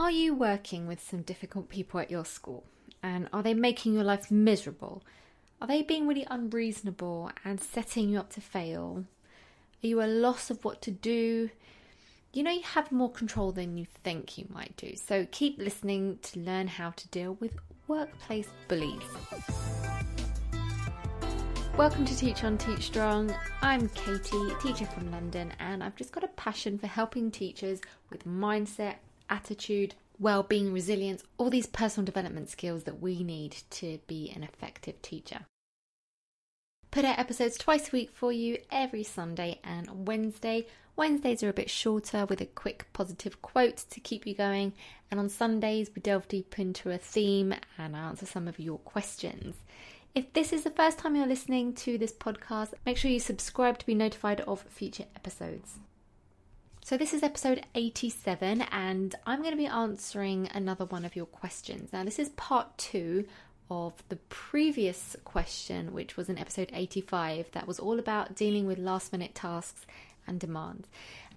Are you working with some difficult people at your school? And are they making your life miserable? Are they being really unreasonable and setting you up to fail? Are you a loss of what to do? You know, you have more control than you think you might do. So keep listening to learn how to deal with workplace bullies. Welcome to Teach on Teach Strong. I'm Katie, teacher from London, and I've just got a passion for helping teachers with mindset attitude, well being, resilience, all these personal development skills that we need to be an effective teacher. Put out episodes twice a week for you every Sunday and Wednesday. Wednesdays are a bit shorter with a quick positive quote to keep you going, and on Sundays we delve deep into a theme and answer some of your questions. If this is the first time you're listening to this podcast, make sure you subscribe to be notified of future episodes. So, this is episode 87, and I'm going to be answering another one of your questions. Now, this is part two of the previous question, which was in episode 85, that was all about dealing with last minute tasks and demands.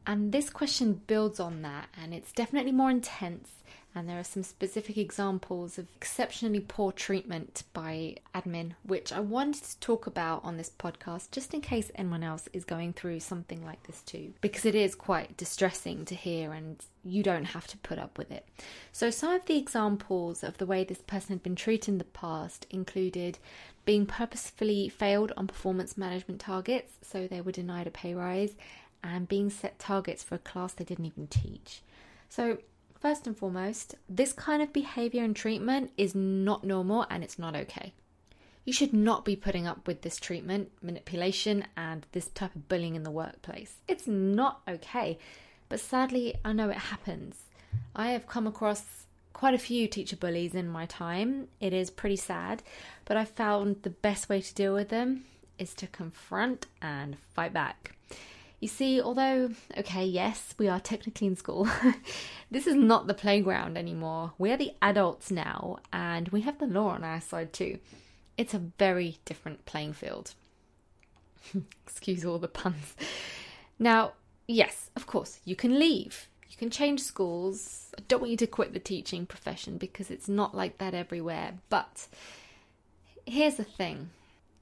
And this question builds on that, and it's definitely more intense and there are some specific examples of exceptionally poor treatment by admin, which I wanted to talk about on this podcast just in case anyone else is going through something like this too, because it is quite distressing to hear and you don't have to put up with it. So, some of the examples of the way this person had been treated in the past included being purposefully failed on performance management targets, so they were denied a pay rise, and being set targets for a class they didn't even teach. So, First and foremost, this kind of behavior and treatment is not normal and it's not okay. You should not be putting up with this treatment, manipulation, and this type of bullying in the workplace. It's not okay. But sadly, I know it happens. I have come across quite a few teacher bullies in my time. It is pretty sad, but I found the best way to deal with them is to confront and fight back. You see, although, okay, yes, we are technically in school, this is not the playground anymore. We are the adults now, and we have the law on our side too. It's a very different playing field. Excuse all the puns. Now, yes, of course, you can leave. You can change schools. I don't want you to quit the teaching profession because it's not like that everywhere. But here's the thing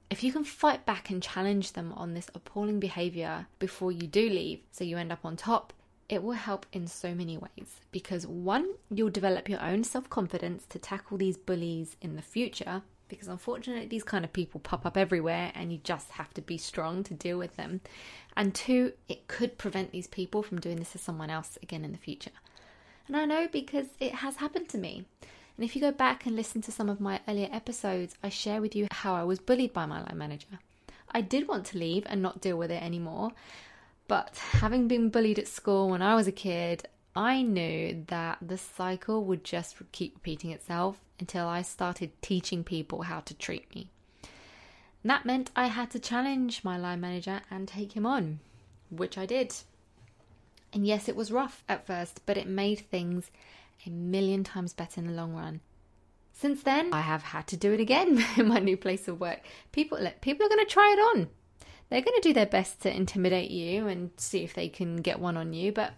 if you can fight back and challenge them on this appalling behavior before you do leave, so you end up on top, it will help in so many ways. Because one, you'll develop your own self confidence to tackle these bullies in the future. Because unfortunately, these kind of people pop up everywhere and you just have to be strong to deal with them. And two, it could prevent these people from doing this to someone else again in the future. And I know because it has happened to me. And if you go back and listen to some of my earlier episodes, I share with you how I was bullied by my line manager. I did want to leave and not deal with it anymore, but having been bullied at school when I was a kid, I knew that the cycle would just keep repeating itself until I started teaching people how to treat me. And that meant I had to challenge my line manager and take him on, which I did. And yes, it was rough at first, but it made things a million times better in the long run. Since then, I have had to do it again in my new place of work. People, people are going to try it on. They're going to do their best to intimidate you and see if they can get one on you. But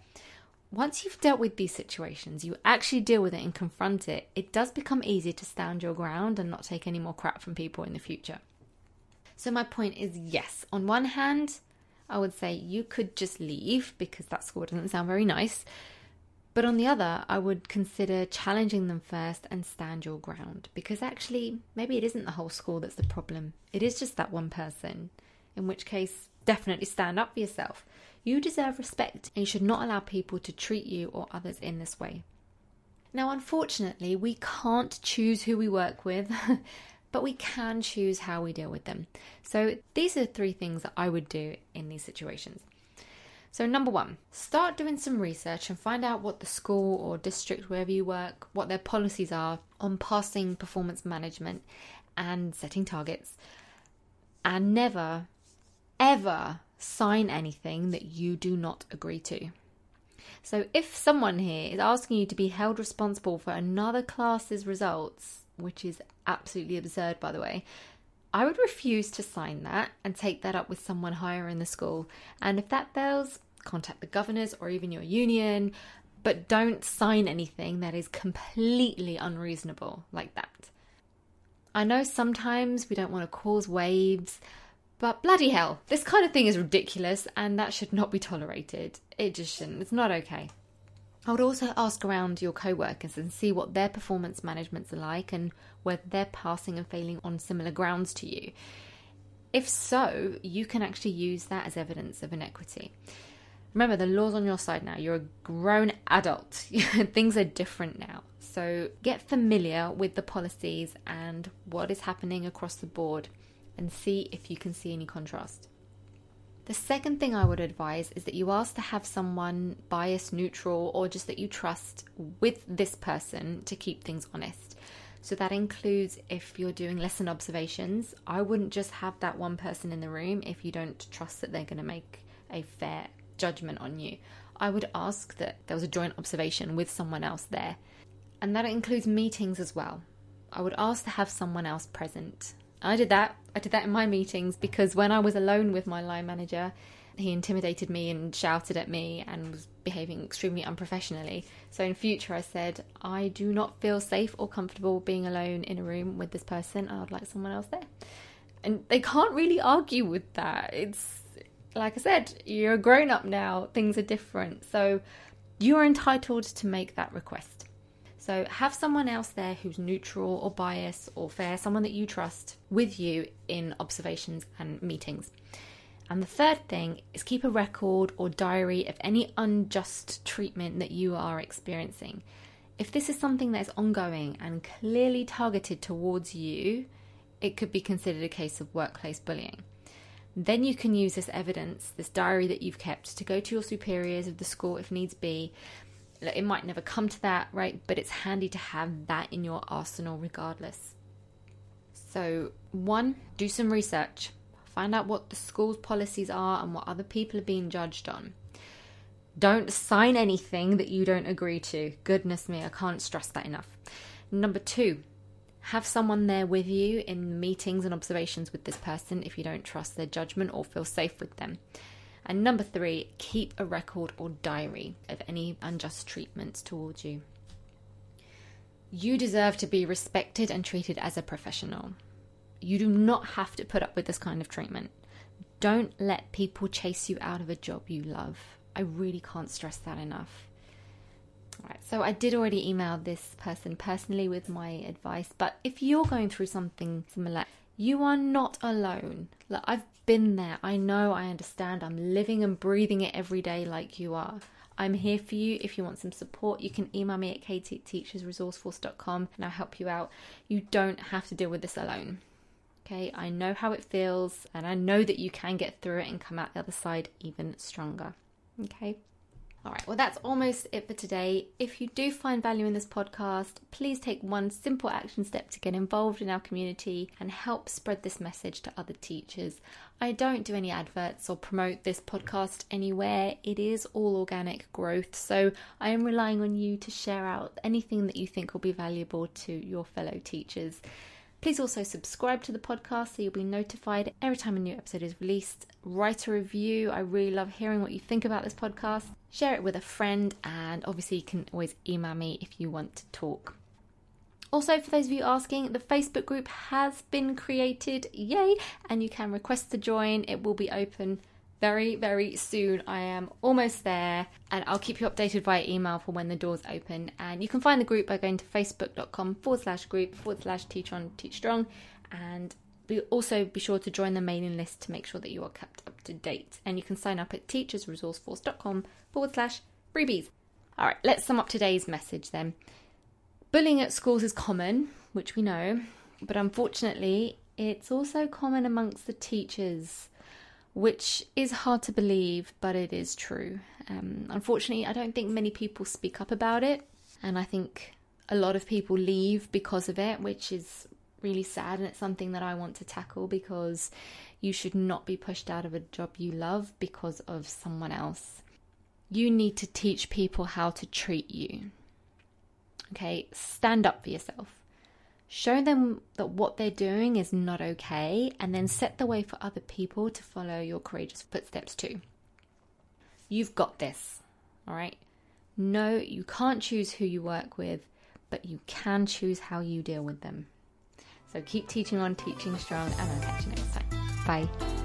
once you've dealt with these situations, you actually deal with it and confront it, it does become easier to stand your ground and not take any more crap from people in the future. So, my point is yes, on one hand, I would say you could just leave because that school doesn't sound very nice. But on the other, I would consider challenging them first and stand your ground because actually, maybe it isn't the whole school that's the problem. It is just that one person, in which case, definitely stand up for yourself. You deserve respect and you should not allow people to treat you or others in this way. Now, unfortunately, we can't choose who we work with, but we can choose how we deal with them. So, these are three things that I would do in these situations. So, number one, start doing some research and find out what the school or district, wherever you work, what their policies are on passing performance management and setting targets. And never, ever sign anything that you do not agree to. So, if someone here is asking you to be held responsible for another class's results, which is absolutely absurd, by the way, I would refuse to sign that and take that up with someone higher in the school. And if that fails, contact the governors or even your union. But don't sign anything that is completely unreasonable like that. I know sometimes we don't want to cause waves, but bloody hell, this kind of thing is ridiculous and that should not be tolerated. It just shouldn't. It's not okay. I would also ask around your co workers and see what their performance managements are like and whether they're passing and failing on similar grounds to you. If so, you can actually use that as evidence of inequity. Remember, the law's on your side now. You're a grown adult. Things are different now. So get familiar with the policies and what is happening across the board and see if you can see any contrast. The second thing I would advise is that you ask to have someone bias neutral or just that you trust with this person to keep things honest. So that includes if you're doing lesson observations, I wouldn't just have that one person in the room if you don't trust that they're going to make a fair judgment on you. I would ask that there was a joint observation with someone else there. And that includes meetings as well. I would ask to have someone else present. I did that. I did that in my meetings because when I was alone with my line manager, he intimidated me and shouted at me and was behaving extremely unprofessionally. So in future, I said, I do not feel safe or comfortable being alone in a room with this person. I would like someone else there. And they can't really argue with that. It's like I said, you're a grown up now, things are different. So you are entitled to make that request. So have someone else there who's neutral or biased or fair, someone that you trust with you in observations and meetings. And the third thing is keep a record or diary of any unjust treatment that you are experiencing. If this is something that is ongoing and clearly targeted towards you, it could be considered a case of workplace bullying. Then you can use this evidence, this diary that you've kept, to go to your superiors of the school if needs be. It might never come to that, right? But it's handy to have that in your arsenal regardless. So, one, do some research. Find out what the school's policies are and what other people are being judged on. Don't sign anything that you don't agree to. Goodness me, I can't stress that enough. Number two, have someone there with you in meetings and observations with this person if you don't trust their judgment or feel safe with them. And number three, keep a record or diary of any unjust treatments towards you. You deserve to be respected and treated as a professional. You do not have to put up with this kind of treatment. Don't let people chase you out of a job you love. I really can't stress that enough. Right, so I did already email this person personally with my advice, but if you're going through something similar, you are not alone. Like, I've been there. I know, I understand. I'm living and breathing it every day like you are. I'm here for you. If you want some support, you can email me at katieteachersresourceforce.com and I'll help you out. You don't have to deal with this alone. Okay, I know how it feels and I know that you can get through it and come out the other side even stronger. Okay. All right, well, that's almost it for today. If you do find value in this podcast, please take one simple action step to get involved in our community and help spread this message to other teachers. I don't do any adverts or promote this podcast anywhere, it is all organic growth. So I am relying on you to share out anything that you think will be valuable to your fellow teachers. Please also subscribe to the podcast so you'll be notified every time a new episode is released. Write a review. I really love hearing what you think about this podcast. Share it with a friend, and obviously, you can always email me if you want to talk. Also, for those of you asking, the Facebook group has been created, yay! And you can request to join. It will be open very, very soon. I am almost there, and I'll keep you updated via email for when the doors open. And you can find the group by going to facebook.com forward slash group forward slash teach on teach strong. And be also be sure to join the mailing list to make sure that you are kept up to date. And you can sign up at teachersresourceforce.com forward slash freebies. All right, let's sum up today's message then. Bullying at schools is common, which we know, but unfortunately, it's also common amongst the teachers which is hard to believe, but it is true. Um, unfortunately, I don't think many people speak up about it, and I think a lot of people leave because of it, which is really sad. And it's something that I want to tackle because you should not be pushed out of a job you love because of someone else. You need to teach people how to treat you. Okay, stand up for yourself show them that what they're doing is not okay, and then set the way for other people to follow your courageous footsteps too. You've got this, all right? No, you can't choose who you work with, but you can choose how you deal with them. So keep teaching on, teaching strong, and I'll catch you next time. Bye.